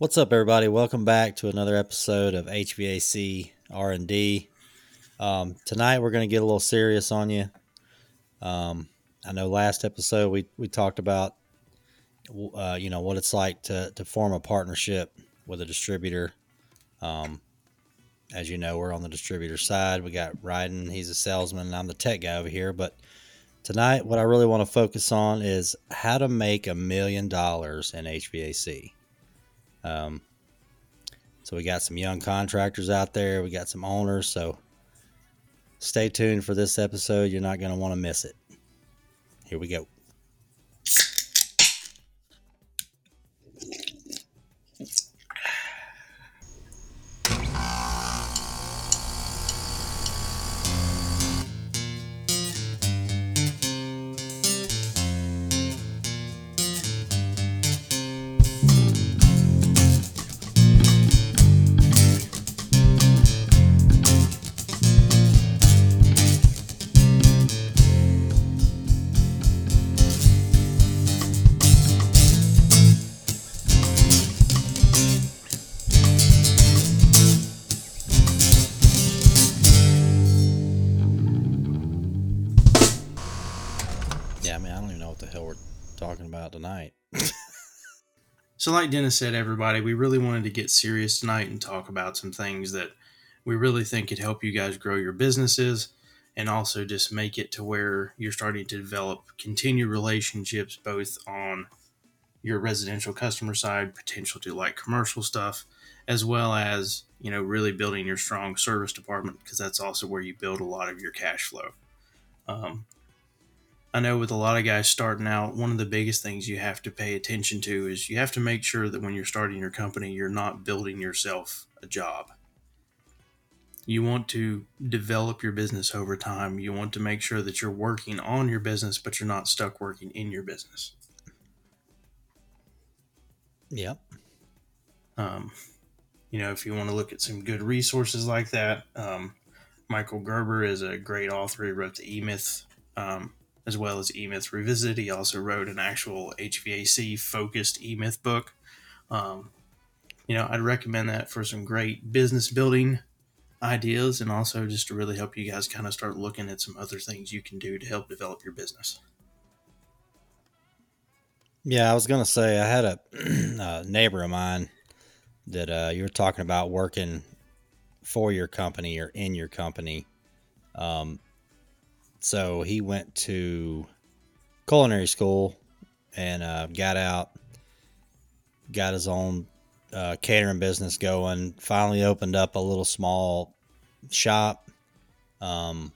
What's up, everybody? Welcome back to another episode of HVAC R and D. Um, tonight we're going to get a little serious on you. Um, I know last episode we we talked about uh, you know what it's like to to form a partnership with a distributor. Um, as you know, we're on the distributor side. We got Ryden, he's a salesman, and I'm the tech guy over here. But tonight, what I really want to focus on is how to make a million dollars in HVAC. Um, so we got some young contractors out there. We got some owners. So stay tuned for this episode. You're not going to want to miss it. Here we go. So, like Dennis said, everybody, we really wanted to get serious tonight and talk about some things that we really think could help you guys grow your businesses and also just make it to where you're starting to develop continued relationships both on your residential customer side, potential to like commercial stuff, as well as, you know, really building your strong service department because that's also where you build a lot of your cash flow. Um, I know with a lot of guys starting out, one of the biggest things you have to pay attention to is you have to make sure that when you're starting your company, you're not building yourself a job. You want to develop your business over time. You want to make sure that you're working on your business, but you're not stuck working in your business. Yep. Um, you know, if you want to look at some good resources like that, um, Michael Gerber is a great author. He wrote the E Myth um, as well as E Myth Revisited. He also wrote an actual HVAC focused E Myth book. Um, you know, I'd recommend that for some great business building ideas and also just to really help you guys kind of start looking at some other things you can do to help develop your business. Yeah, I was gonna say I had a, a neighbor of mine that uh, you were talking about working for your company or in your company. Um, so he went to culinary school and uh, got out, got his own uh, catering business going. Finally, opened up a little small shop um,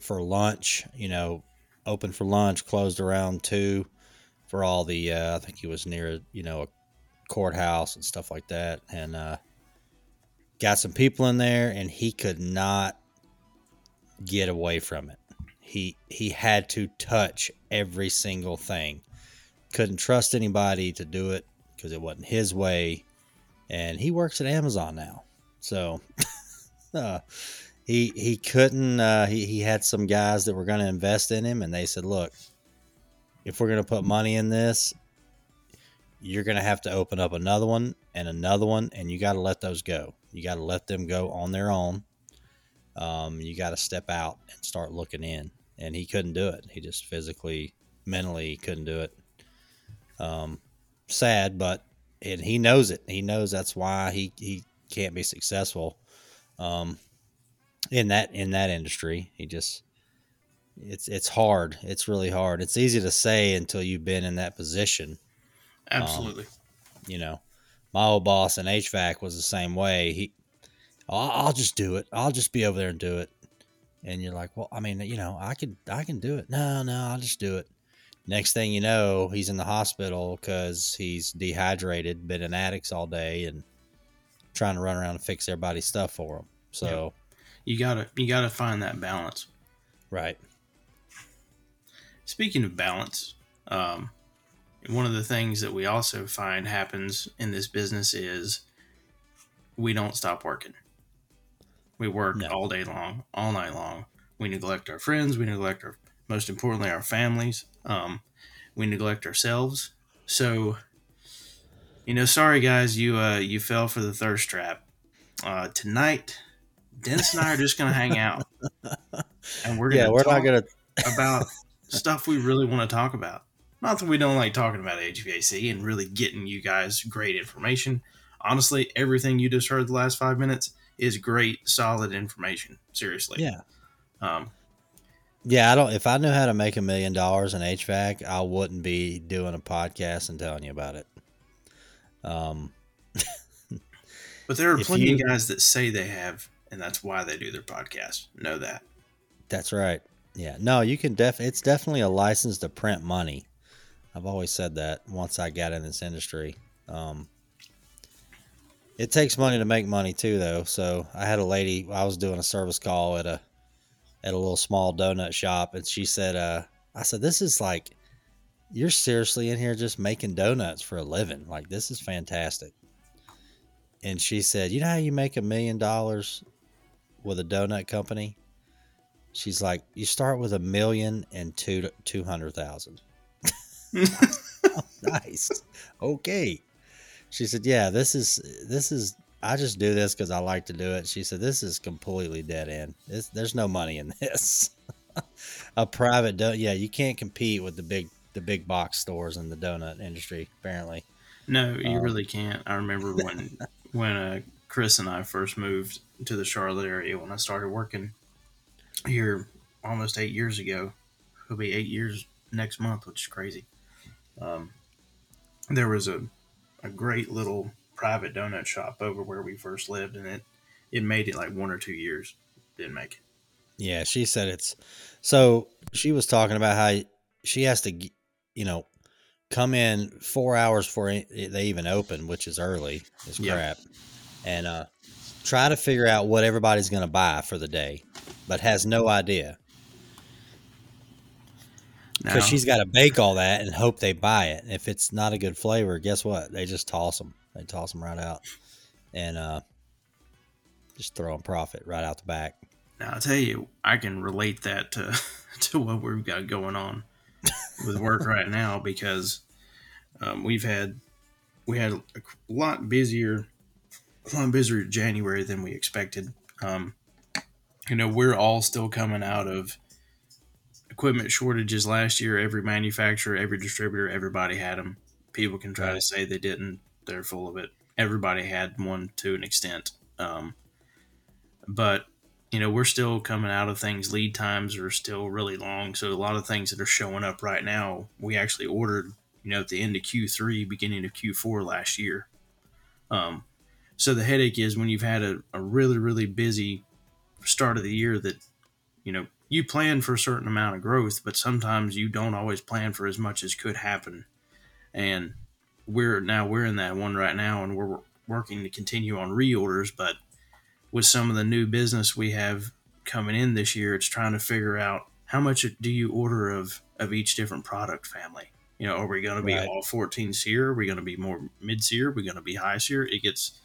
for lunch. You know, open for lunch, closed around two for all the. Uh, I think he was near you know a courthouse and stuff like that, and uh, got some people in there, and he could not get away from it. He he had to touch every single thing. Couldn't trust anybody to do it because it wasn't his way. And he works at Amazon now, so uh, he he couldn't. Uh, he he had some guys that were going to invest in him, and they said, "Look, if we're going to put money in this, you're going to have to open up another one and another one, and you got to let those go. You got to let them go on their own. Um, you got to step out and start looking in." And he couldn't do it. He just physically, mentally couldn't do it. Um, sad, but and he knows it. He knows that's why he he can't be successful. Um, in that in that industry, he just it's it's hard. It's really hard. It's easy to say until you've been in that position. Absolutely. Um, you know, my old boss in HVAC was the same way. He, I'll, I'll just do it. I'll just be over there and do it. And you're like, well, I mean, you know, I can I can do it. No, no, I'll just do it. Next thing you know, he's in the hospital because he's dehydrated, been in addicts all day, and trying to run around and fix everybody's stuff for him. So, You gotta you gotta find that balance. right, Speaking of balance, um, one of the things that we also find happens in this business is we don't stop working. We work No. all day long, all night long. We neglect our friends. We neglect our, most importantly, our families. Um, we neglect ourselves. So You know, sorry guys, you uh you fell for the thirst trap. Uh, tonight, Dennis and I are just gonna hang out, and we're gonna yeah, we're not gonna. about stuff we really want to talk about. Not that we don't like talking about HVAC and really getting you guys great information. Honestly, everything you just heard the last five minutes is great, solid information. Seriously. Yeah, Um, yeah. I don't. If I knew how to make a million dollars in HVAC, I wouldn't be doing a podcast and telling you about it. Um, but there are plenty you- of guys that say they have, and that's why they do their podcast. Know that. That's right. Yeah. No, you can def it's definitely a license to print money. I've always said that once I got in this industry. Um it takes money to make money too though. So I had a lady I was doing a service call at a at a little small donut shop and she said uh I said this is like you're seriously in here just making donuts for a living. Like this is fantastic. And she said, "You know how you make a million dollars with a donut company?" She's like, you start with a million and two two hundred thousand. nice. Okay. She said, yeah, this is this is. I just do this because I like to do it. She said, this is completely dead end. This, there's no money in this. a private donut. Yeah, you can't compete with the big the big box stores in the donut industry. Apparently. No, you Um, really can't. I remember when when uh, Chris and I first moved to the Charlotte area when I started working here almost eight years ago. It'll be eight years next month, which is crazy. Um, there was a a great little private donut shop over where we first lived, and it it made it like one or two years. Didn't make it. Yeah, she said it's so she was talking about how she has to, you know, come in four hours before it- they even open, which is early as Yeah. crap, and uh, try to figure out what everybody's going to buy for the day, but has no idea Because she's got to bake all that and hope they buy it. If it's not a good flavor, guess what? They just toss them. They toss them right out, and uh, just throw them profit right out the back. Now I'll tell you, I can relate that to to what we've got going on with work right now because um, we've had we had a lot busier, a lot busier January than we expected. Um, you know, we're all still coming out of equipment shortages last year. Every manufacturer, every distributor, everybody had them. People can try to say they didn't; they're full of it. Everybody had one to an extent. Um, but you know we're still coming out of things lead times are still really long so a lot of things that are showing up right now we actually ordered you know at the end of q3 beginning of q4 last year um, so the headache is when you've had a, a really really busy start of the year that you know you plan for a certain amount of growth but sometimes you don't always plan for as much as could happen and we're now we're in that one right now and we're working to continue on reorders but with some of the new business we have coming in this year, it's trying to figure out how much do you order of of each different product family. You know, are we going to be Right. all 14 SEER? Are we going to be more mid SEER? Are we going to be high SEER? It gets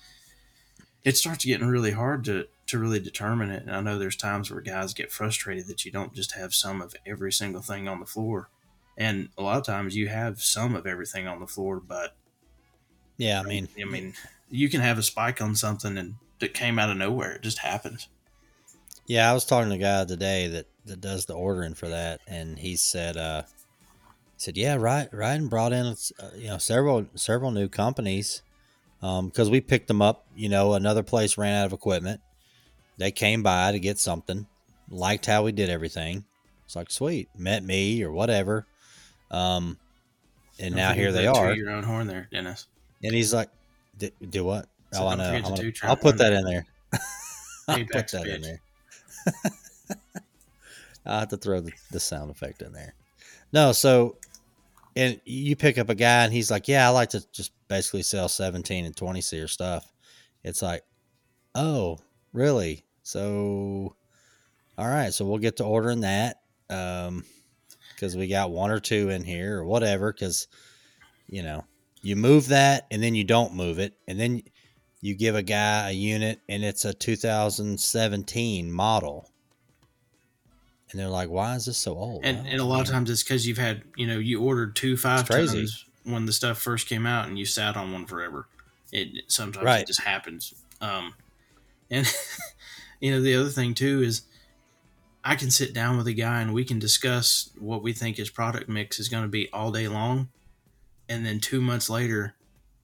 it starts getting really hard to to really determine it. And I know there's times where guys get frustrated that you don't just have some of every single thing on the floor. And a lot of times you have some of everything on the floor, but Yeah, I mean, I mean, you can have a spike on something and that came out of nowhere. It just happens. Yeah, I was talking to a guy today that, that does the ordering for that, and he said, uh, he said, yeah, right, Ryden brought in, uh, you know, several several new companies, um, because we picked them up. You know, another place ran out of equipment. They came by to get something, liked how we did everything. It's like sweet, met me or whatever, um, and Don't now here they are. Your own horn there, Dennis. And he's like, "D- "Do what? So oh, I know. Gonna, I'll put that in there. I'll put that in there. I'll have to throw the, the sound effect in there. No, so and you pick up a guy and he's like, Yeah, I like to just basically sell 17 and 20 seer stuff. It's like, Oh, really? So all right, so we'll get to ordering that. Um because we got one or two in here or whatever, because you know, you move that and then you don't move it, and then you give a guy a unit and it's a 2017 model and they're like why is this so old And, and a lot of times it's because you've had, you know, you ordered two five tons when the stuff first came out and you sat on one forever. It sometimes Right. it just happens. Um, and you know the other thing too is I can sit down with a guy and we can discuss what we think his product mix is going to be all day long, and then two months later,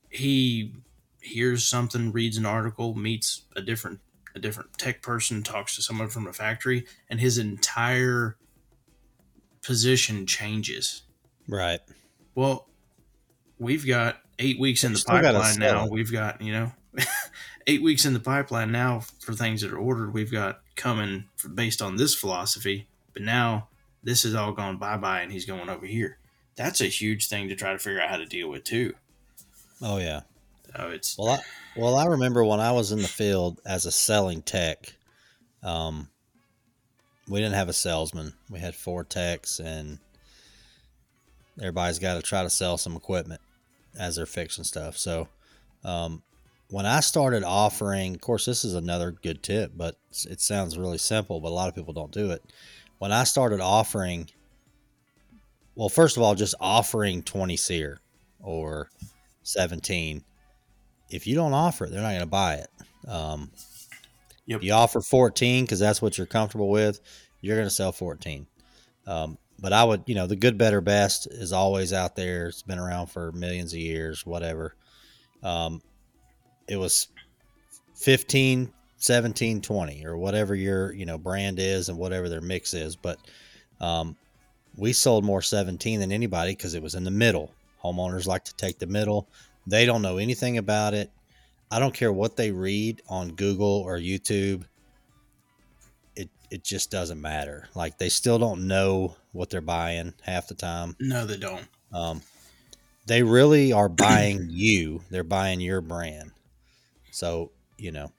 he hears something, reads an article, meets a different a different tech person, talks to someone from a factory, and his entire position changes. Right. Well, we've got eight weeks in the pipeline now. We've got, you know, eight weeks in the pipeline now for things that are ordered. We've got coming based on this philosophy, but now this has all gone bye bye and he's going over here. That's a huge thing to try to figure out how to deal with, too. Oh yeah. So it's, Well, I, well, I remember when I was in the field as a selling tech. Um, we didn't have a salesman. We had four techs, and everybody's got to try to sell some equipment as they're fixing stuff. So, um, when I started offering, of course, this is another good tip, but it sounds really simple, but a lot of people don't do it. When I started offering, well, first of all, just offering 20 seer or 17 if you don't offer it, they're not going to buy it. Um, Yep. You offer 14 because that's what you're comfortable with, you're going to sell 14. Um, but I would, you know, the good, better, best is always out there. It's been around for millions of years, whatever. Um, it was 15, 17, 20, or whatever your, you know, brand is and whatever their mix is. But um, we sold more 17 than anybody because it was in the middle. Homeowners like to take the middle. They don't know anything about it. I don't care what they read on Google or YouTube. It it just doesn't matter. Like they still don't know what they're buying half the time. no, they don't. Um, they really are buying you. They're buying your brand. So you know,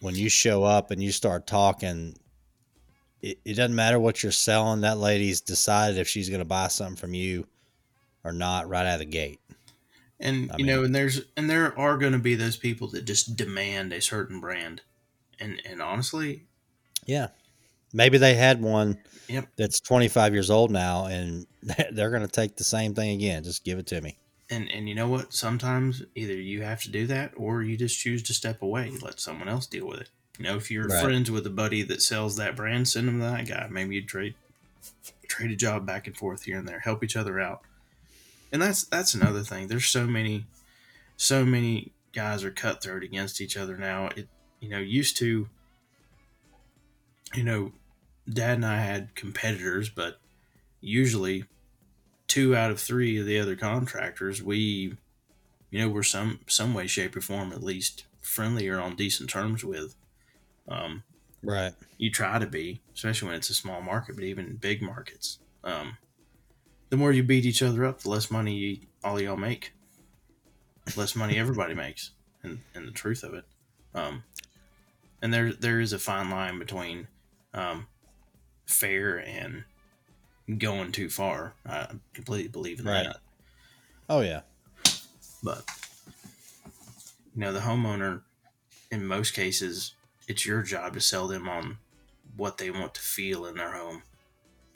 when you show up and you start talking, it, it doesn't matter what you're selling. That lady's decided if she's going to buy something from you or not right out of the gate. And I you know, and there's and there are going to be those people that just demand a certain brand, and and honestly, Yeah. Maybe they had one Yep. that's 25 years old now and they're going to take the same thing again. Just give it to me. And and you know what? Sometimes either you have to do that, or you just choose to step away, let someone else deal with it. You know, if you're Right. friends with a buddy that sells that brand, send them to that guy. Maybe you trade trade a job back and forth here and there, help each other out. And that's that's another thing. There's so many, so many guys are cutthroat against each other now. It you know used to. You know, Dad and I had competitors, but usually two out of three of the other contractors we you know we're some some way shape or form at least friendly or on decent terms with um Right. you try to be especially when it's a small market but even big markets. Um the more you beat each other up the less money you, all y'all make. Less money everybody makes and and the truth of it. Um and there there is a fine line between um fair and going too far. I completely believe in Right. that Oh, yeah. but you know the homeowner in most cases it's your job to sell them on what they want to feel in their home.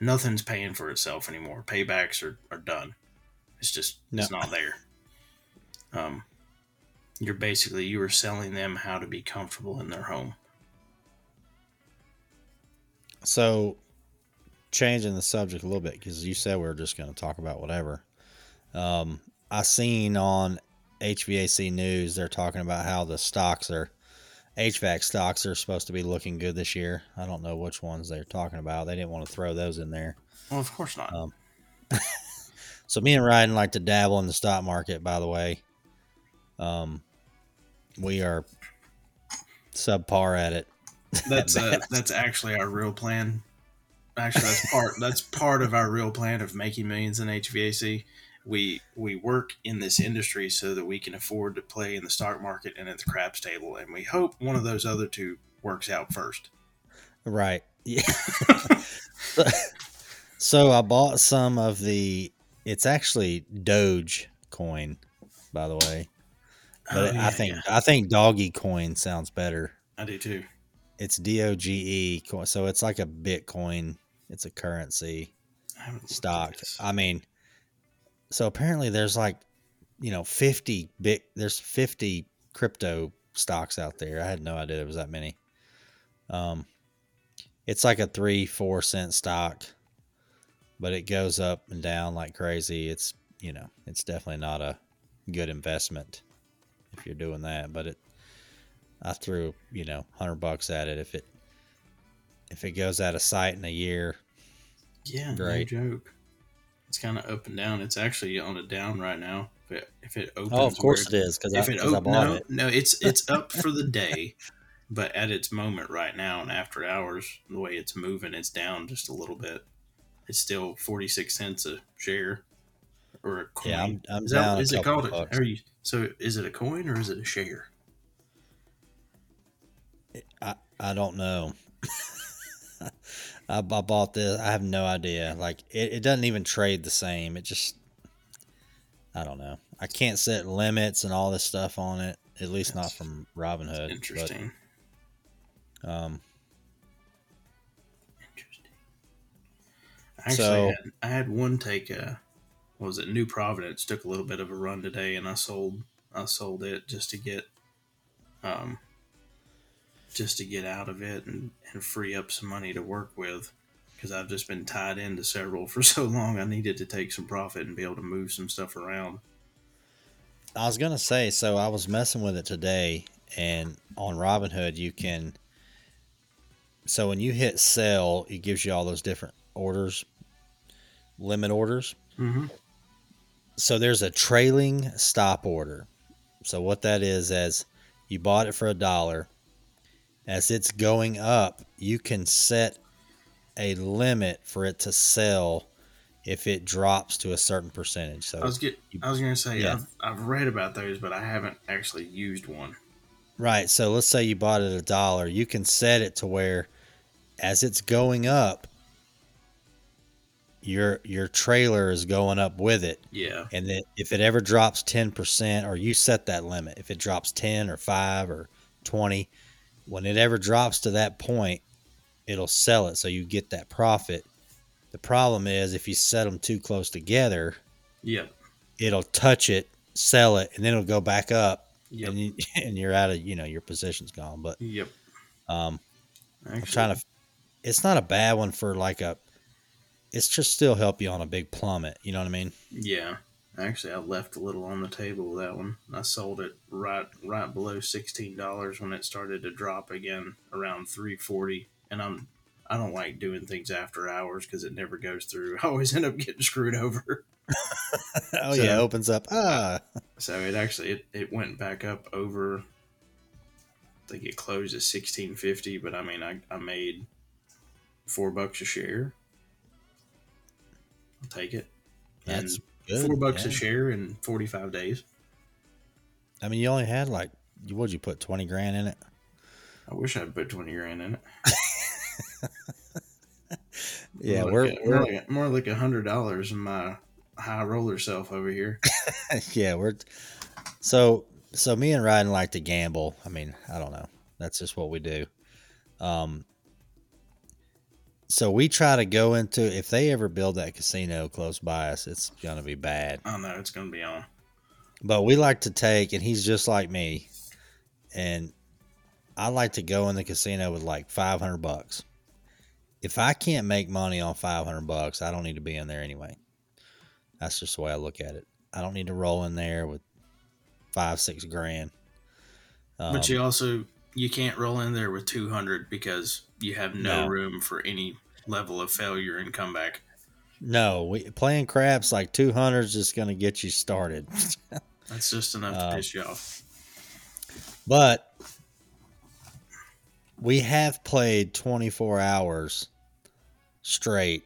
Nothing's paying for itself anymore. Paybacks are, are done. It's just it's not there. Um you're basically you are selling them how to be comfortable in their home. So, changing the subject a little bit because you said we were just going to talk about whatever. Um, I seen on HVAC news they're talking about how the stocks are HVAC stocks are supposed to be looking good this year. I don't know which ones they're talking about. They didn't want to throw those in there. well of course not Um, So me and Ryden like to dabble in the stock market. By the way, um, we are subpar at it. that's uh, that's actually our real plan. Actually, that's part that's part of our real plan of making millions in HVAC. We we work in this industry so that we can afford to play in the stock market and at the craps table, and we hope one of those other two works out first. Right. Yeah. so I bought some of the. It's actually Doge coin, by the way. But Oh, I think yeah. I think Doggy coin sounds better. I do too. It's D O G E coin, so it's like a Bitcoin. It's a currency I haven't looked at stock. I mean, so apparently there's like, you know, 50 big, there's 50 crypto stocks out there. I had no idea there was that many. Um, it's like a three, four cent stock, but it goes up and down like crazy. It's, you know, it's definitely not a good investment if you're doing that, but it, I threw, you know, hundred bucks at it. If it, if it goes out of sight in a year, Yeah, Great. no joke. It's kind of up and down. It's actually on a down right now. If it, if it opens, oh, of course where it is because If it I op- bought no, it. no, it's it's up for the day, but at its moment right now and after hours, the way it's moving, it's down just a little bit. It's still forty six cents a share, or a coin. Yeah, I'm, I'm is down that is it called? A, are you, so is it a coin or is it a share? I, I don't know. I, I bought this. I have no idea. Like it, it doesn't even trade the same. It just I don't know. I can't set limits and all this stuff on it. At least not from Robinhood. Interesting. But, um, Interesting. I actually So- had, I had one take a what was it New Providence took a little bit of a run today and I sold I sold it just to get um just to get out of it and, and free up some money to work with because I've just been tied into several for so long I needed to take some profit and be able to move some stuff around. I was gonna say. So I was messing with it today, and on Robinhood you can. So when you hit sell, it gives you all those different orders, limit orders. Mm-hmm. so there's a trailing stop order. So what that is as you bought it for a dollar, as it's going up, you can set a limit for it to sell if it drops to a certain percentage. So I was get I was gonna say Yeah. I've, I've read about those but I haven't actually used one. right, so let's say you bought it a dollar, you can set it to where as it's going up, your your trailer is going up with it. Yeah. And then if it ever drops 10%, or you set that limit, if it drops 10 or 5 or 20, when it ever drops to that point, it'll sell it so you get that profit. The problem is if you set them too close together, Yep. it'll touch it, sell it, and then it'll go back up, Yep. and, you, and you're out of, you know, your position's gone. But Yep. um, Actually, I'm trying to, it's not a bad one for like a, it's just still help you on a big plummet. You know what I mean? Yeah, actually, I left a little on the table with that one. I sold it right right below sixteen dollars when it started to drop again, around three forty. And I'm I don't like doing things after hours because it never goes through. I always end up getting screwed over. oh, So- yeah. Opens up. Ah. So it actually it, it went back up over. I think it closed at sixteen fifty, but I mean I, I made four bucks a share. I'll take it. That's and good. four bucks yeah. a share in forty five days. I mean, you only had like, you what'd you put twenty grand in it? I wish I'd put twenty grand in it. Yeah, more we're, like a, we're more like a, more like a hundred dollars in my high roller self over here. yeah we're so so me and Ryden like to gamble. I mean, I don't know. That's just what we do. Um, so we try to go into if they ever build that casino close by us, it's gonna be bad. I know it's gonna be on. But we like to take, and he's just like me, and I like to go in the casino with like five hundred bucks. If I can't make money on five hundred bucks, I don't need to be in there anyway. That's just the way I look at it. I don't need to roll in there with five, six grand. Um, but you also you can't roll in there with two hundred because you have no, No. room for any level of failure and comeback. no, we, playing craps like two hundred is just going to get you started. That's just enough Uh, to piss you off. But we have played 24 hours straight.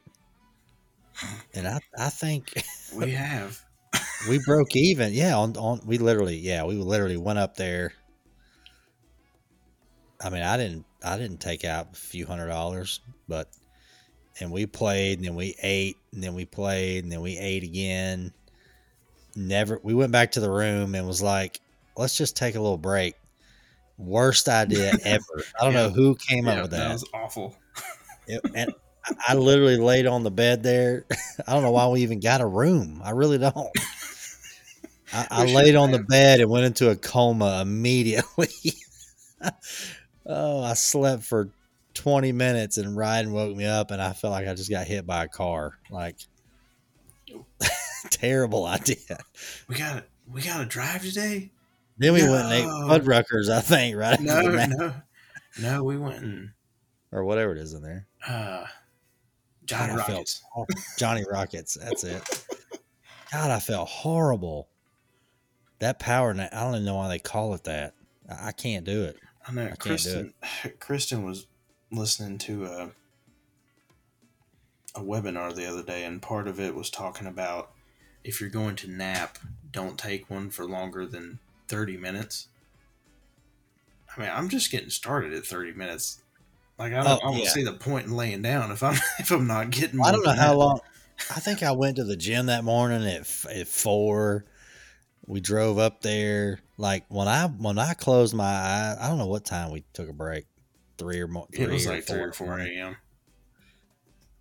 And I, I think We have. we broke even. Yeah, on, on we literally, yeah, we literally went up there. I mean, I didn't I didn't take out a few hundred dollars, but and we played and then we ate and then we played and then we ate again. Never we went back to the room and was like, let's just take a little break. Worst idea ever. I don't know who came yeah, up with that. that. was awful. It- and I literally laid on the bed there. I don't know why we even got a room. I really don't. I, I laid on the bed and went into a coma immediately. oh, I slept for 20 minutes and Ryan woke me up and I felt like I just got hit by a car. Like terrible idea. We got we got to drive today. Then we no. went and ate Fuddruckers, I think, right? No, no, no. We went and or whatever it is in there. Uh, Johnny God, Rockets. Johnny Rockets. That's it. God, I felt horrible. That power, I don't even know why they call it that. I, I can't do it. I know. I Kristen, Kristen was listening to a, a webinar the other day, and part of it was talking about if you're going to nap, don't take one for longer than 30 minutes. I mean, I'm just getting started at 30 minutes. Like I don't, oh, I don't yeah. see the point in laying down if I'm if I'm not getting. I don't know how long. I think I went to the gym that morning at at four. We drove up there. Like when I when I closed my eyes, I don't know what time we took a break. Three or more. it was like three or four a.m.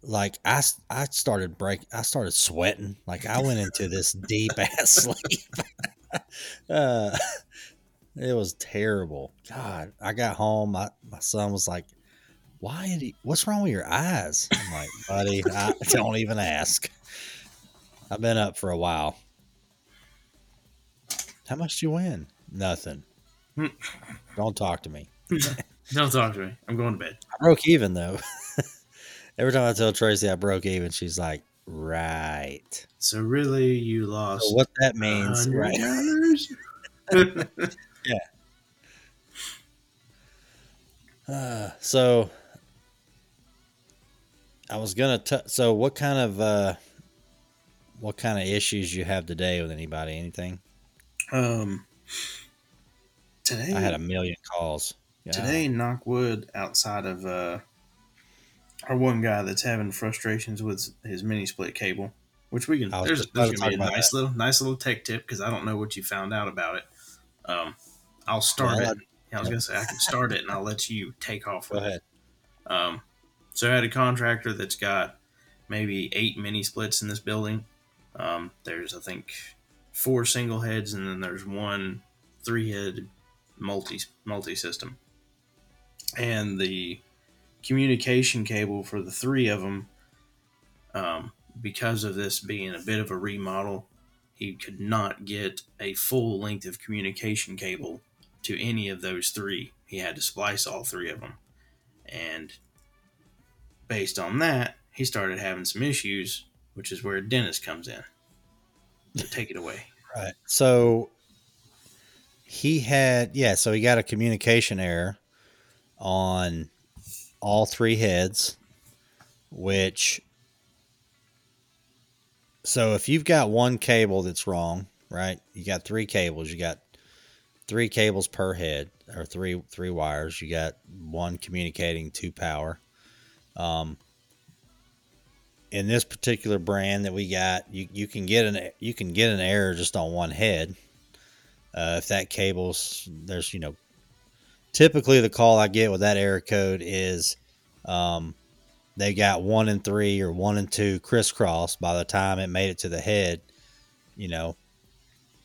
Like I, I started break. I started sweating. Like I went into this deep ass sleep. uh, it was terrible. God, I got home. My my son was like, why did he, what's wrong with your eyes? I'm like, buddy, I don't even ask. I've been up for a while. How much do you win? Nothing. don't talk to me. don't talk to me. I'm going to bed. I broke even though. Every time I tell Tracy I broke even, she's like, right. So really you lost so what that means, right? yeah. Uh, so I was gonna. T- so, what kind of uh, what kind of issues you have today with anybody? Anything? Um, today I had a million calls. Yeah. Today, knock wood. Outside of uh, our one guy that's having frustrations with his mini split cable, which we can. There's, there's gonna be a nice that. little nice little tech tip because I don't know what you found out about it. Um, I'll start well, it. I, I was gonna say I can start it and I'll let you take off. Go ahead. Um, so I had a contractor that's got maybe eight mini splits in this building. Um, there's I think four single heads, and then there's one three head multi multi system. And the communication cable for the three of them, um, because of this being a bit of a remodel, he could not get a full length of communication cable to any of those three. He had to splice all three of them. And based on that, he started having some issues, which is where Dennis comes in take it away. Right. So he had, yeah, so he got a communication error on all three heads, which, so if you've got one cable that's wrong, right? You got three cables, you got three cables per head or three three wires you got one communicating to power um, in this particular brand that we got, you, you can get an you can get an error just on one head. Uh, if that cable's there's you know, typically the call I get with that error code is, um, they got one and three or one and two crisscross by the time it made it to the head. You know,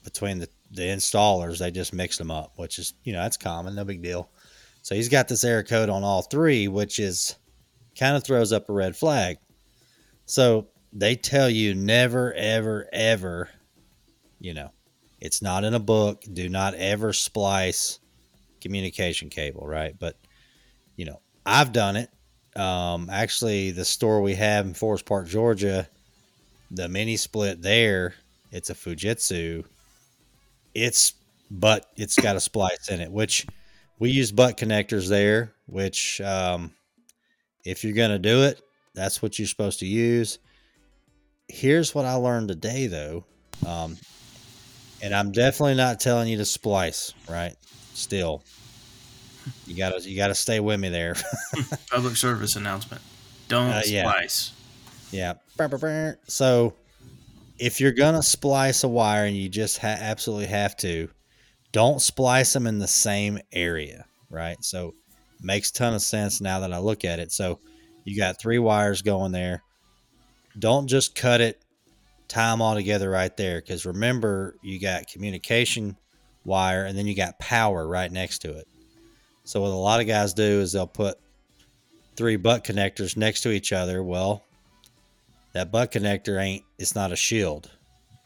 between the the installers, they just mixed them up, which is you know that's common, no big deal. So he's got this error code on all three, which is kind of throws up a red flag. So they tell you never, ever, ever, you know, it's not in a book. Do not ever splice communication cable, right? But, you know, I've done it. Um, actually, the store we have in Forest Park, Georgia, the mini split there, it's a Fujitsu. It's, but it's got a splice in it, which we use butt connectors there, which, um, if you're going to do it, that's what you're supposed to use. Here's what I learned today, though. Um, and I'm definitely not telling you to splice, right? Still, you gotta you gotta stay with me there. Public service announcement: Don't uh, yeah. splice. Yeah. So, if you're gonna splice a wire and you just ha- absolutely have to, don't splice them in the same area, right? So, makes ton of sense now that I look at it. So, You got three wires going there. Don't just cut it, tie them all together right there. Because remember, you got communication wire and then you got power right next to it. So, what a lot of guys do is they'll put three butt connectors next to each other. Well, that butt connector ain't, it's not a shield.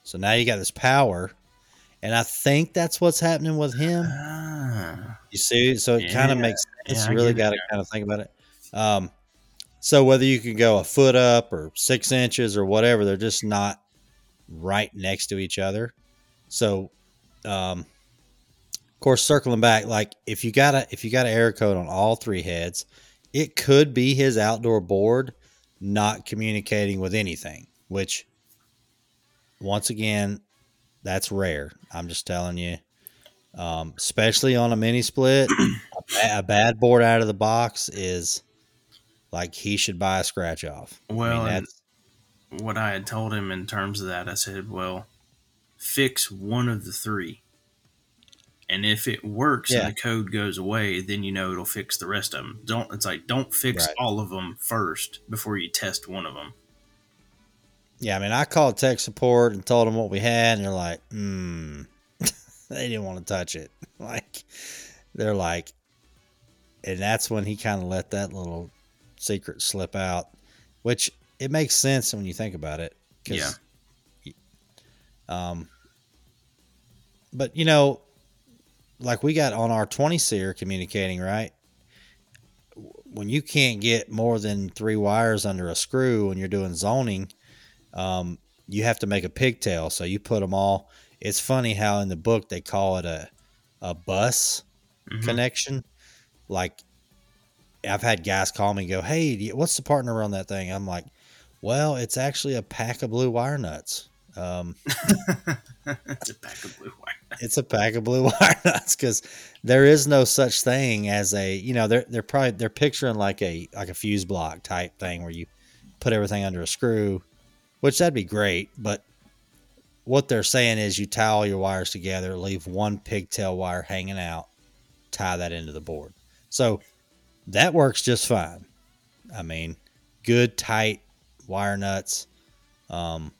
So now you got this power. And I think that's what's happening with him. Ah, You see, so it kind of makes sense. Yeah, you really got to kind of think about it. Um, so whether you can go a foot up or six inches or whatever, they're just not right next to each other. So, um, of course, circling back, like if you got a if you got an air code on all three heads, it could be his outdoor board not communicating with anything, which once again, that's rare. I'm just telling you, um, especially on a mini split, a bad board out of the box is like he should buy a scratch off. Well, I mean, what I had told him in terms of that, I said, well, fix one of the three. And if it works Yeah. and the code goes away, then you know it'll fix the rest of them. Don't it's like don't fix Right. all of them first before you test one of them. yeah. I mean, I called tech support and told them what we had, and they're like, hmm. they didn't want to touch it. Like, they're like, and that's when he kind of let that little secret slip out, which it makes sense when you think about it. 'cause Um, but you know, like we got on our 20 seer communicating, right? When you can't get more than three wires under a screw when you're doing zoning, um, you have to make a pigtail. So you put them all. It's funny how in the book they call it a a bus Mhm. connection. Like I've had guys call me and go, "Hey, do you- what's the partner on that thing?" I'm like, "Well, it's actually a pack of blue wire nuts." Um, it's a pack of blue wire. Nuts. it's a pack of blue wire nuts because there is no such thing as a you know they're they're probably they're picturing like a like a fuse block type thing where you put everything under a screw, which that'd be great. But what they're saying is you tie all your wires together, leave one pigtail wire hanging out, tie that into the board. So that works just fine. I mean, good tight wire nuts. Um,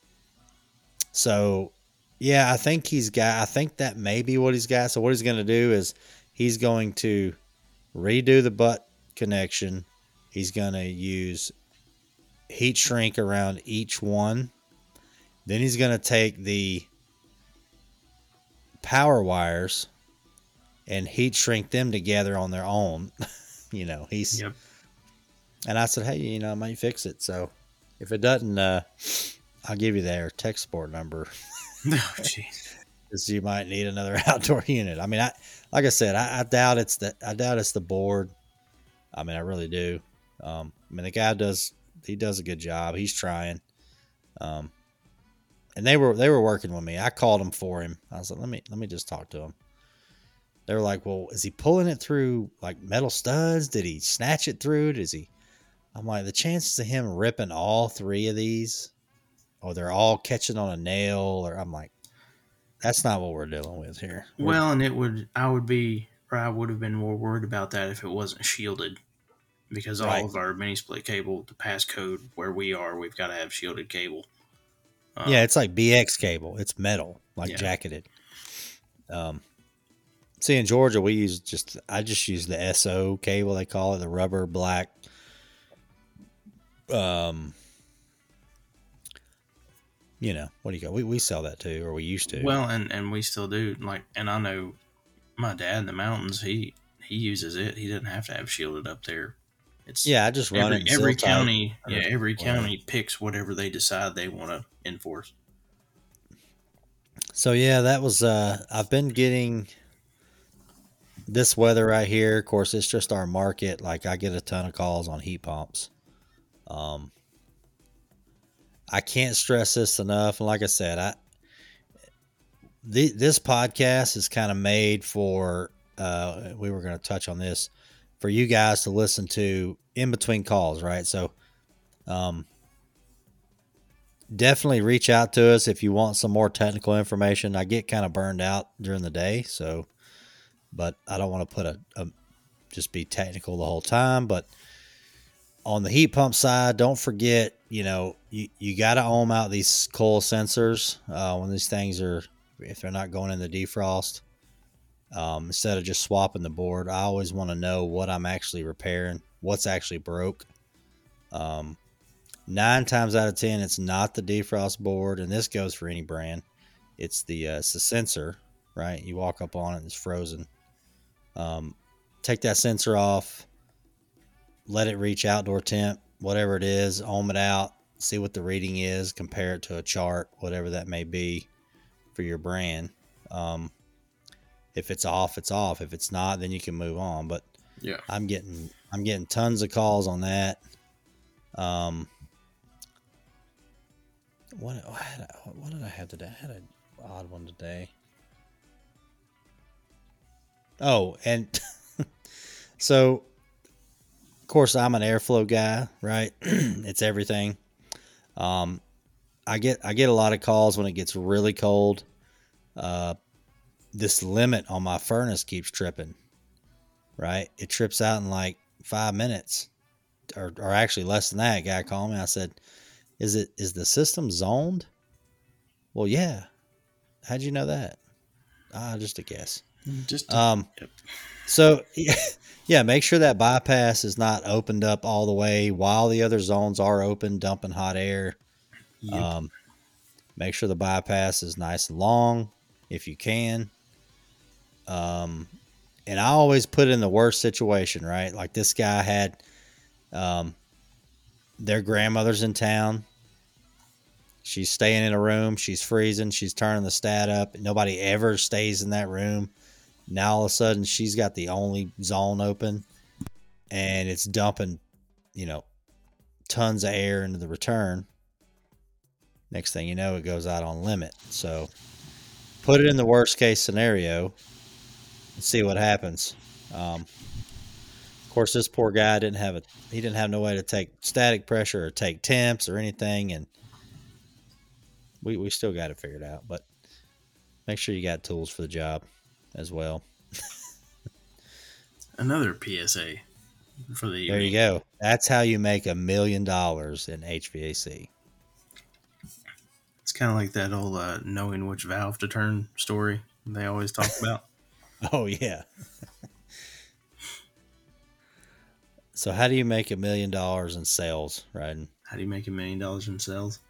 so yeah, I think he's got. I think that may be what he's got. So what he's going to do is he's going to redo the butt connection. He's going to use heat shrink around each one. Then he's going to take the power wires and heat shrink them together on their own. you know, he's Yep. and I said, hey, you know, I might fix it. So if it doesn't, uh, I'll give you their tech support number Oh, jeez. because you might need another outdoor unit. I mean, I like I said, I, I doubt it's the I doubt it's the board. I mean, I really do. Um, I mean, the guy does he does a good job. He's trying. Um, and they were they were working with me. I called him for him. I was like, let me let me just talk to him. They were like, well, is he pulling it through like metal studs? Did he snatch it through? Does he? I'm like, the chances of him ripping all three of these, or they're all catching on a nail, or I'm like, that's not what we're dealing with here. We're- Well, and it would I would be or I would have been more worried about that if it wasn't shielded. Because Right. all of our mini split cable, the passcode where we are, we've got to have shielded cable. Um, yeah, it's like BX cable. It's metal, like Yeah. jacketed. Um, see, in Georgia, we use just I just use the SO cable. They call it the rubber black. Um, you know what do you got? We we sell that too, or we used to. Well, and and we still do like, and I know my dad in the mountains. He he uses it. He doesn't have to have shielded up there. It's yeah, I just run Every, it. every seal tight. county, yeah, every county picks whatever they decide they want to enforce. So yeah, that was uh I've been getting this weather right here. Of course, it's just our market. Like I get a ton of calls on heat pumps. Um I can't stress this enough. And like I said, I this podcast is kind of made for uh we were going to touch on this for you guys to listen to in between calls, right? So um definitely reach out to us if you want some more technical information. I get kind of burned out during the day, so but I don't want to put a, a just be technical the whole time. But on the heat pump side, don't forget, you know, you, you got to ohm out these coil sensors uh, when these things are, if they're not going in the defrost. Um, instead of just swapping the board, I always want to know what I'm actually repairing, what's actually broke. Um, nine times out of ten, it's not the defrost board, and this goes for any brand. It's the uh, it's the sensor, right? You walk up on it, it's frozen. Um, take that sensor off, let it reach outdoor temp, whatever it is, ohm it out, see what the reading is, compare it to a chart, whatever that may be for your brand. Um, if it's off, it's off. If it's not, then you can move on. But Yeah. I'm getting I'm getting tons of calls on that. Um, what what, what did I have today? I had an odd one today. Oh, and so of course I'm an airflow guy, right? it's everything. Um, I get I get a lot of calls when it gets really cold. Uh, this limit on my furnace keeps tripping. Right, it trips out in like five minutes, or or actually less than that. A guy called me. I said, "Is it is the system zoned?" Well, yeah. How'd you know that? Ah, just a guess. Just Um, Yep. so yeah, make sure that bypass is not opened up all the way while the other zones are open, dumping hot air. Yep. Um, make sure the bypass is nice and long if you can. Um, and I always put in the worst situation, right? Like this guy had, um, their grandmother's in town. She's staying in a room. She's freezing. She's turning the stat up. Nobody ever stays in that room. Now all of a sudden she's got the only zone open and it's dumping, you know, tons of air into the return. Next thing you know, it goes out on limit. So put it in the worst case scenario and see what happens. Um, of course, this poor guy didn't have a he didn't have no way to take static pressure or take temps or anything, and we we still got it figured out. But make sure you got tools for the job as well. Another PSA for the There you go. That's how you make a million dollars in HVAC. It's kind of like that old uh, knowing which valve to turn story they always talk about. Oh yeah. so how do you make a million dollars in sales, right? How do you make a million dollars in sales?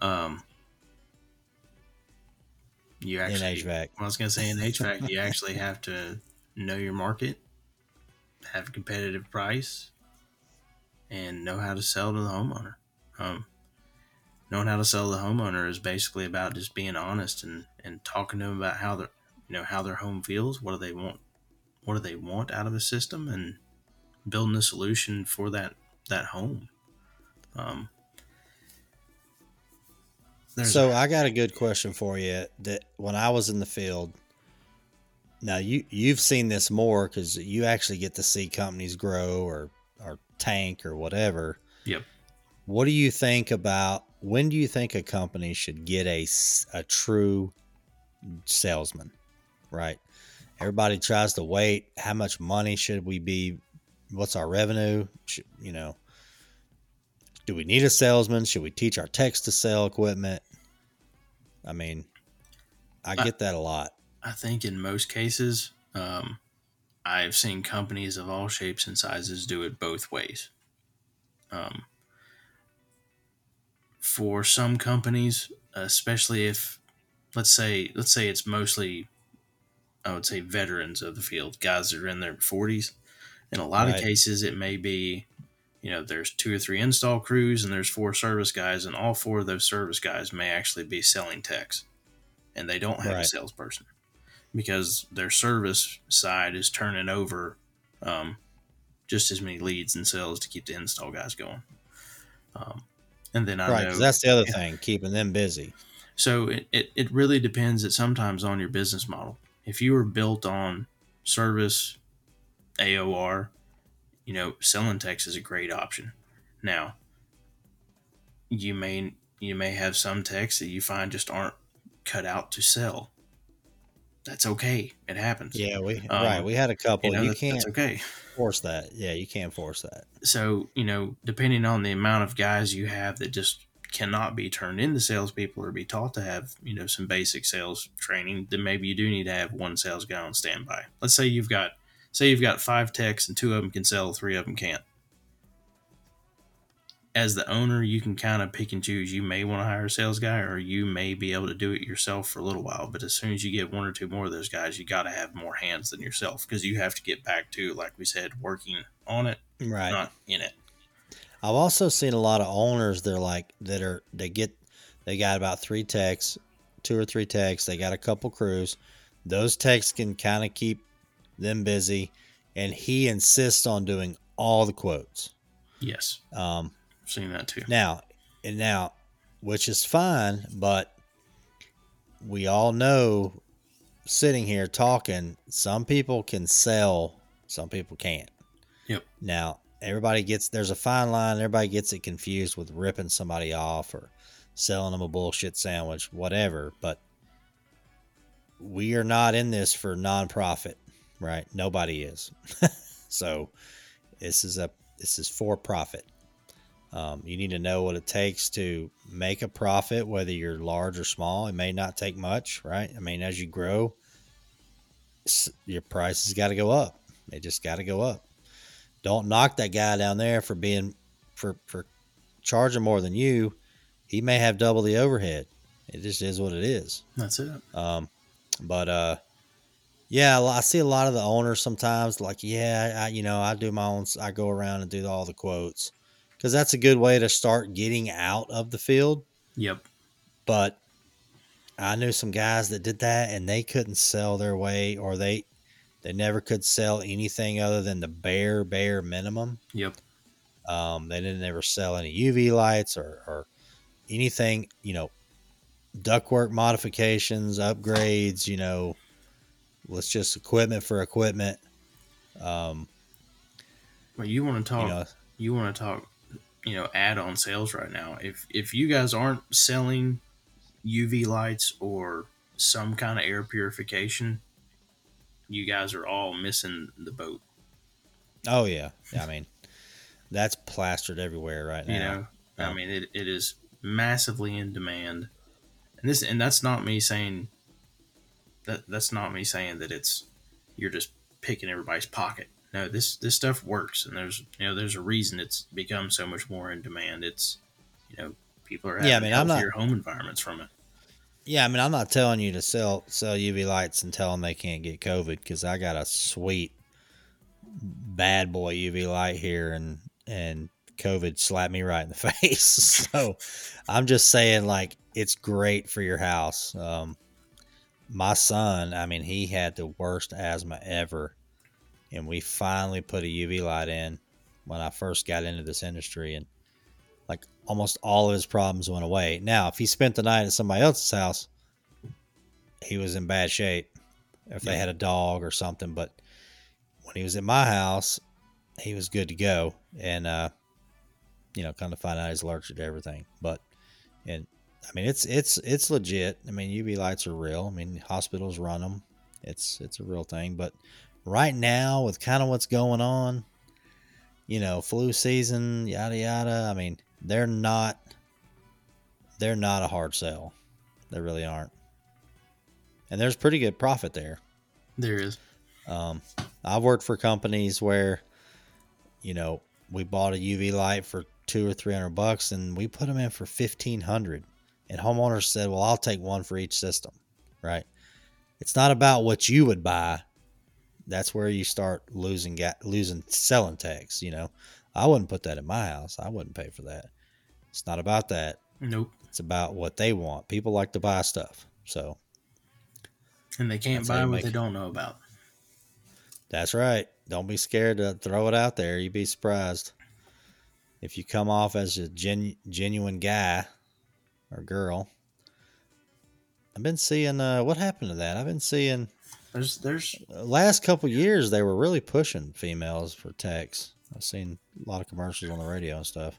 Um, you In actually, HVAC. I was gonna say in HVAC, you actually have to know your market, have a competitive price, and know how to sell to the homeowner. Um, knowing how to sell to the homeowner is basically about just being honest and, and talking to them about how their you know how their home feels, what do they want, what do they want out of the system, and building a solution for that that home. Um, there's So I got a good question for you. That when I was in the field, now you you've seen this more because you actually get to see companies grow or or tank or whatever. Yep. What do you think about when do you think a company should get a a true salesman? Right. Everybody tries to wait. How much money should we be? What's our revenue? Should, you know, do we need a salesman? Should we teach our techs to sell equipment? I mean, I get that a lot. I think in most cases, um, I've seen companies of all shapes and sizes do it both ways. Um, for some companies, especially if, let's say, let's say it's mostly, I would say, veterans of the field, guys that are in their forties. In a lot Right. of cases, it may be, you know, there's two or three install crews and there's four service guys, and all four of those service guys may actually be selling techs, and they don't have a salesperson because their service side is turning over um, just as many leads and sales to keep the install guys going. Um, and then I Right. know that's the other yeah. thing, keeping them busy. so it, it, it really depends at sometimes on your business model. If you were built on service AOR, you know, selling techs is a great option. Now, you may you may have some techs that you find just aren't cut out to sell. that's okay. It happens. Yeah, we Um, right. We had a couple. You You, know, that- can't okay. force that. Yeah, you can't force that. So, you know, depending on the amount of guys you have that just cannot be turned into salespeople or be taught to have, you know, some basic sales training, then maybe you do need to have one sales guy on standby. Let's say you've got say you've got five techs and two of them can sell, three of them can't. As the owner, you can kind of pick and choose. You may want to hire a sales guy, or you may be able to do it yourself for a little while. But as soon as you get one or two more of those guys, you got to have more hands than yourself because you have to get back to, like we said, working on it, Right. not in it. I've also seen a lot of owners. They're like that are they get they got about three techs, two or three techs. They got a couple crews. Those techs can kind of keep them busy, and he insists on doing all the quotes. Yes, Um, I've seen that too. Now, and now, which is fine, but we all know sitting here talking, some people can sell, some people can't. Yep. Now, everybody gets there's a fine line, everybody gets it confused with ripping somebody off or selling them a bullshit sandwich, whatever, but we are not in this for nonprofit, right? Nobody is. so, this is a this is for profit. Um, you need to know what it takes to make a profit, whether you're large or small. It may not take much, right? I mean, as you grow, your price has got to go up. It just got to go up. Don't knock that guy down there for being for for charging more than you. He may have double the overhead. It just is what it is. That's it. Um, but uh, yeah, I see a lot of the owners sometimes like, yeah, I, you know, I do my own. I go around and do all the quotes because that's a good way to start getting out of the field. Yep. But I knew some guys that did that and they couldn't sell their way, or they they never could sell anything other than the bare bare minimum. Yep. Um, they didn't ever sell any UV lights or, or anything, you know, ductwork modifications, upgrades, you know, let's just equipment for equipment. Um, Well, you want to talk. you know, you want to talk. You know, add-on sales right now. If if you guys aren't selling UV lights or some kind of air purification, you guys are all missing the boat. oh yeah. I mean, that's plastered everywhere right now. You know, I mean, it, it is massively in demand, and this and that's not me saying that that's not me saying that it's you're just picking everybody's pocket. No, this this stuff works, and there's you know there's a reason it's become so much more in demand. It's you know people are having Yeah, I mean, I'm not- home environments from it. Yeah, I mean, I'm not telling you to sell sell UV lights and tell them they can't get COVID because I got a sweet bad boy UV light here, and and COVID slapped me right in the face. so I'm just saying, like, it's great for your house. Um, my son, I mean, he had the worst asthma ever, and we finally put a UV light in when I first got into this industry, and like almost all of his problems went away. Now, if he spent the night at somebody else's house, he was in bad shape. If they had a dog or something, but when he was at my house, he was good to go. And uh, you know, kind of find out he's allergic to everything. But and I mean, it's it's it's legit. I mean, UV lights are real. I mean, hospitals run them. It's it's a real thing. But right now, with kind of what's going on, you know, flu season, yada yada. I mean, they're not they're not a hard sell. They really aren't. And there's pretty good profit there. There is. Um, I've worked for companies where, you know, we bought a UV light for two or three hundred bucks, and we put them in for fifteen hundred. And homeowners said, "Well, I'll take one for each system." Right? It's not about what you would buy. That's where you start losing ga- losing selling tax. You know, I wouldn't put that in my house. I wouldn't pay for that. It's not about that. Nope. It's about what they want. People like to buy stuff. So And they can't buy what they it. don't know about. That's right. Don't be scared to throw it out there. You'd be surprised. If you come off as a gen- genuine guy or girl. I've been seeing uh, what happened to that. I've been seeing There's there's last couple years they were really pushing females for techs. I've seen a lot of commercials on the radio and stuff.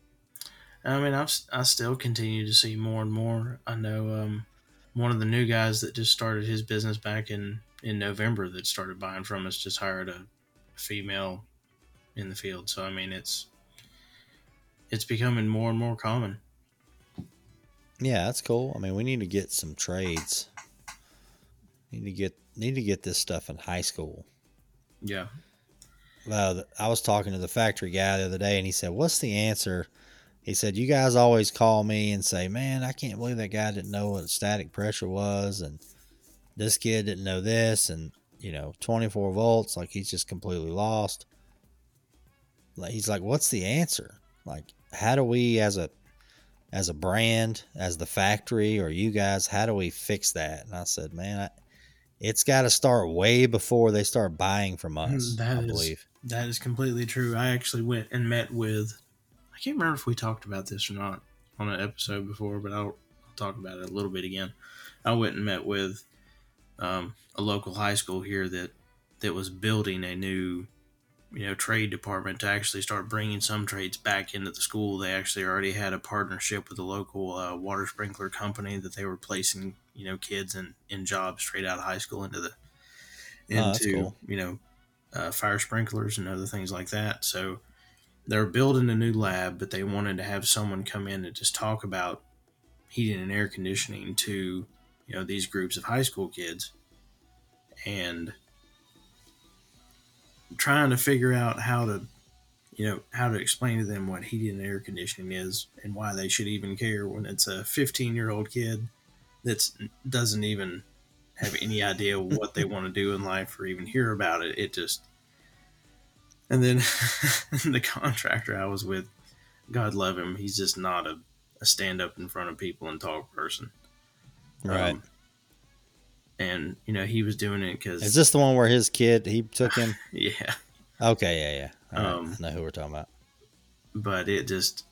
I mean, I've, I still continue to see more and more. I know um, one of the new guys that just started his business back in in November that started buying from us just hired a female in the field. So I mean, it's it's becoming more and more common. Yeah, that's cool. I mean, we need to get some trades. Need to get need to get this stuff in high school. Yeah. Uh, I was talking to the factory guy the other day, and he said, "What's the answer?" He said, "You guys always call me and say, man, I can't believe that guy didn't know what static pressure was, and this kid didn't know this, and you know, 24 volts, like he's just completely lost." Like he's like, "What's the answer? Like, how do we as a as a brand, as the factory, or you guys, how do we fix that?" And I said, "Man, I, it's got to start way before they start buying from us. That I is- believe." That is completely true. I actually went and met with. I can't remember if we talked about this or not on an episode before, but I'll, I'll talk about it a little bit again. I went and met with um, a local high school here that that was building a new, you know, trade department to actually start bringing some trades back into the school. They actually already had a partnership with a local uh, water sprinkler company that they were placing, you know, kids in in jobs straight out of high school into the Oh, into cool. you know uh, fire sprinklers and other things like that. So they're building a new lab, but they wanted to have someone come in and just talk about heating and air conditioning to you know these groups of high school kids, and trying to figure out how to you know how to explain to them what heating and air conditioning is and why they should even care when it's a 15 year old kid that doesn't even have any idea what they want to do in life or even hear about it. It just and then the contractor I was with, God love him, he's just not a, a stand up in front of people and talk person. Right. Um, and you know he was doing it because Is this the one where his kid he took him? yeah, Okay, yeah, yeah. Right, Um, I know who we're talking about. but it just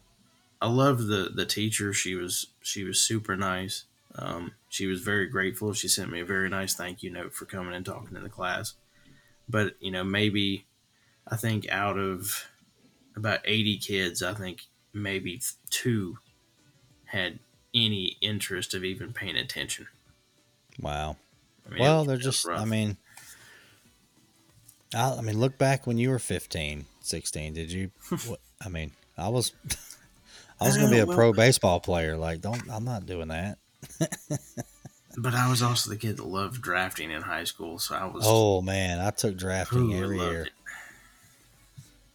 I loved the the teacher. She was she was super nice. Um, she was very grateful. She sent me a very nice thank you note for coming and talking in the class. But you know, maybe I think out of about eighty kids, I think maybe two had any interest of even paying attention. Wow. I mean, well, they're just. I mean, I, I mean, look back when you were 15, 16. Did you? what, I mean, I was. I was going to be a Uh, pro baseball player. Like, don't. I'm not doing that. but I was also the kid that loved drafting in high school, so I was Oh man, I took drafting every year. it.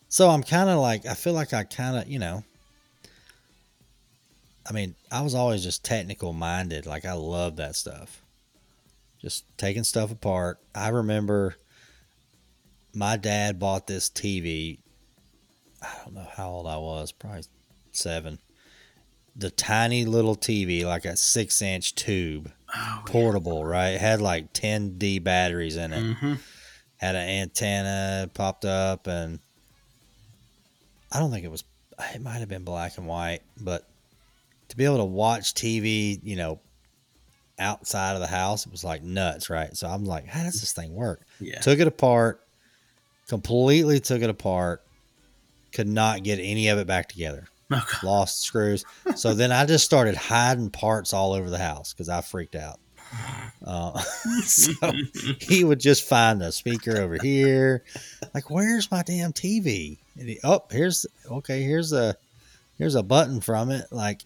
So I'm kind of like I feel like I kind of you know. I mean, I was always just technical minded. Like I love that stuff. Just taking stuff apart. I remember my dad bought this TV. I don't know how old I was, probably seven. The tiny little TV, like a six inch tube, Oh, portable, right? It had like 10 D batteries in it hmm had an antenna popped up and I don't think it was it might have been black and white, but to be able to watch TV, you know, outside of the house, it was like nuts, right? So I'm like, how does this thing work? Yeah. Took it apart, completely took it apart, could not get any of it back together. Oh. Lost screws. So then I just started hiding parts all over the house because I freaked out. Uh, so he would just find a speaker over here. Like, where's my damn TV? And he, oh, here's okay. Here's a here's a button from it. Like,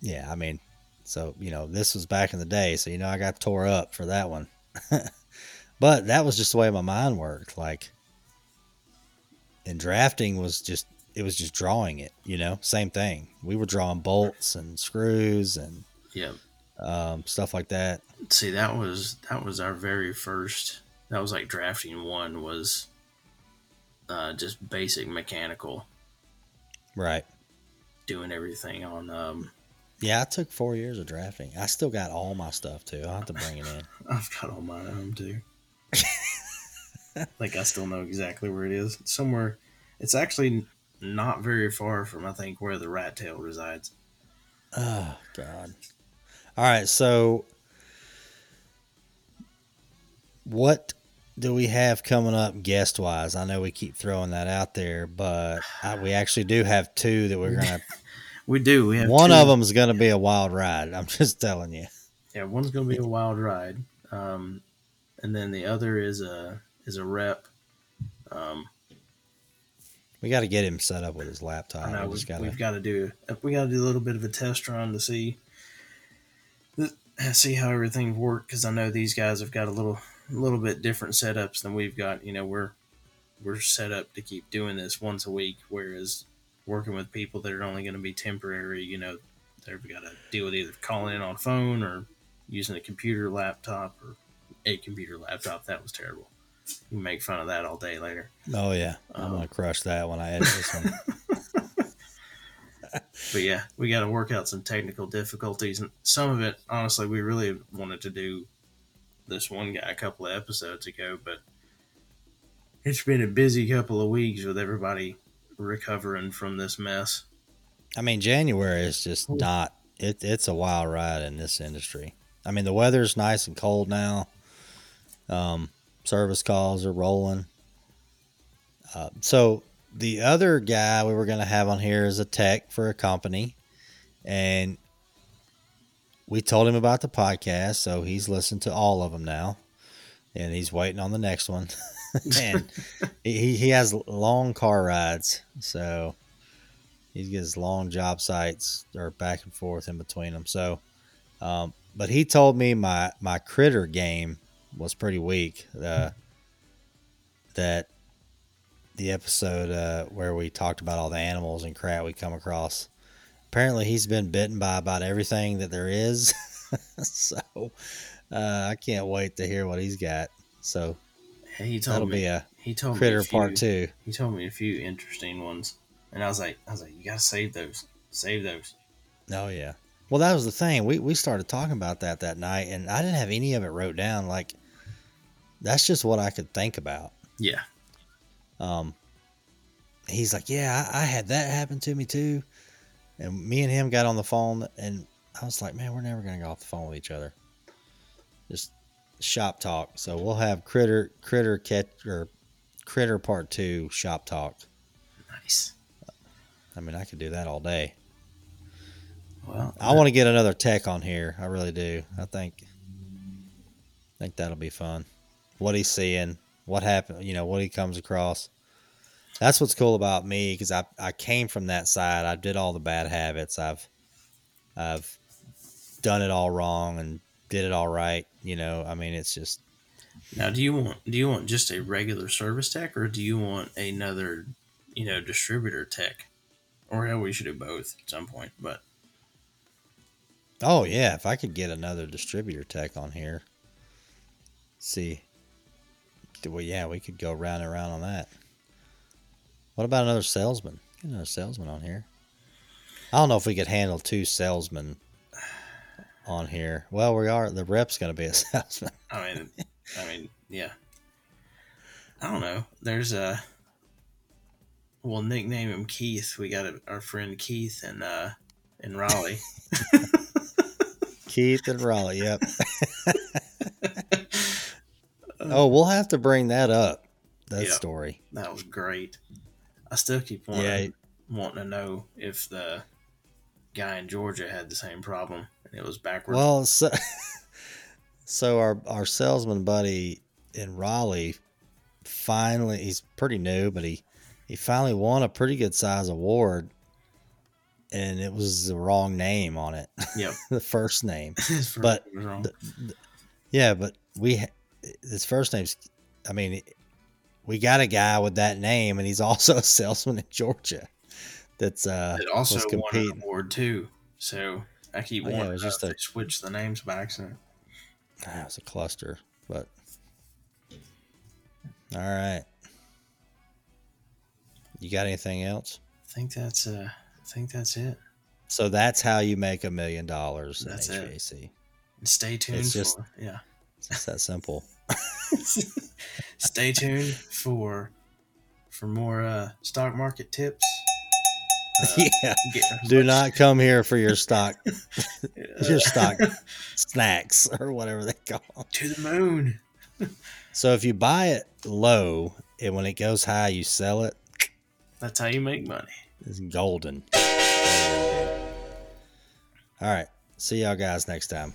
yeah, I mean, so you know, this was back in the day, so you know, I got tore up for that one. but that was just the way my mind worked. Like, and drafting was just it was just drawing it. You know, same thing. We were drawing bolts and screws and yeah. um, stuff like that. See, that was that was our very first. That was like drafting one was uh, just basic mechanical, Right. doing everything on. Um, Yeah, I took four years of drafting. I still got all my stuff too. I'll have to bring it in. I've got all mine at home too. like I still know exactly where it is. It's somewhere. It's actually not very far from I think where the rat tail resides. Oh God. All right, so what do we have coming up guest wise? I know we keep throwing that out there, but I, we actually do have two that we're gonna. We do. We have one two- of them is gonna be a wild ride. I'm just telling you. Yeah, one's going to be a wild ride. Um, and then the other is a is a rep. Um, We got to get him set up with his laptop. I know we we've, just gotta, we've got to do we got to do a little bit of a test run to see see how everything works because I know these guys have got a little a little bit different setups than we've got. You know, we're we're set up to keep doing this once a week, whereas working with people that are only going to be temporary, you know, they've got to deal with either calling in on phone or using a computer laptop or a computer laptop. That was terrible. You can make fun of that all day later. Oh yeah, I'm Um, gonna crush that when I edit this one. but yeah, we got to work out some technical difficulties, and some of it, honestly, we really wanted to do this one guy a couple of episodes ago, but it's been a busy couple of weeks with everybody recovering from this mess. I mean, January is just not. It, it's a wild ride in this industry. I mean, the weather's nice and cold now. Um, service calls are rolling. Uh, so the other guy we were going to have on here is a tech for a company, and we told him about the podcast, so he's listened to all of them now, and he's waiting on the next one. and he, he has long car rides, so he gets long job sites or back and forth in between them. So, um, but he told me my my critter game was pretty weak. Uh, that the episode uh, where we talked about all the animals and crap we come across. Apparently, he's been bitten by about everything that there is. so, uh, I can't wait to hear what he's got. So He told that'll me be a he told me critter a few, part two. He told me a few interesting ones, and I was like, I was like, you gotta save those, save those. Oh yeah. Well, that was the thing. We we started talking about that that night, and I didn't have any of it wrote down. Like, that's just what I could think about. Yeah, Um, he's like, yeah, I, I had that happen to me too, and me and him got on the phone, and I was like, man, we're never gonna go off the phone with each other. Just shop talk. So we'll have critter critter catch or critter part two shop talk. nice. I mean, I could do that all day. Well, I want to get another tech on here. I really do. I think I think that'll be fun. What he's seeing, what happened, you know, what he comes across. That's what's cool about me because I I came from that side. I did all the bad habits. I've I've done it all wrong and did it all right. You know, I mean, it's just Now, do you want do you want just a regular service tech, or do you want another, you know, distributor tech, or hell, we should do both at some point. But oh yeah. If I could get another distributor tech on here, see, well, yeah, we could go round and round on that. What about another salesman? Get another salesman on here. I don't know if we could handle two salesmen on here. Well, we are. The rep's going to be a salesman. I mean, I mean, yeah. I don't know. There's a. We'll nickname him Keith. We got a, our friend Keith and uh in Raleigh. Keith and Raleigh. Yep. oh, we'll have to bring that up. That Yeah. story. That was great. I still keep wanting Yeah. wanting to know if the guy in Georgia had the same problem and it was backwards. Well, so, so our our salesman buddy in Raleigh finally he's pretty new, but he he finally won a pretty good size award, and it was the wrong name on it, Yep. the first name. First but name wrong. the- Yeah, but we his first name's I mean we got a guy with that name, and he's also a salesman in Georgia. That's uh it also won an award too. So I keep Oh, yeah, it was to just a- switch the names by accident. Ah, it's a cluster, but all right. You got anything else? I think that's uh I think that's it. So that's how you make a million dollars in That's it. And stay tuned It's just- for yeah. It's that simple. stay tuned for for more uh stock market tips. Yeah. Do not come here for your stock your stock snacks or whatever they call 'em. to the moon. So if you buy it low and when it goes high you sell it, That's how you make money. it's golden. All right. See y'all guys next time.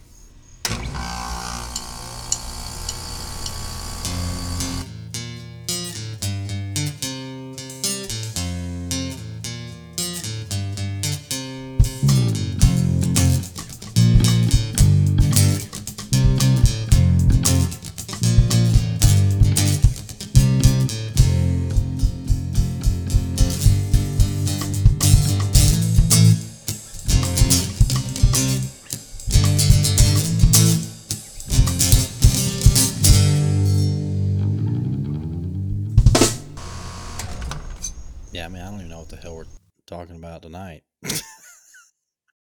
Yeah,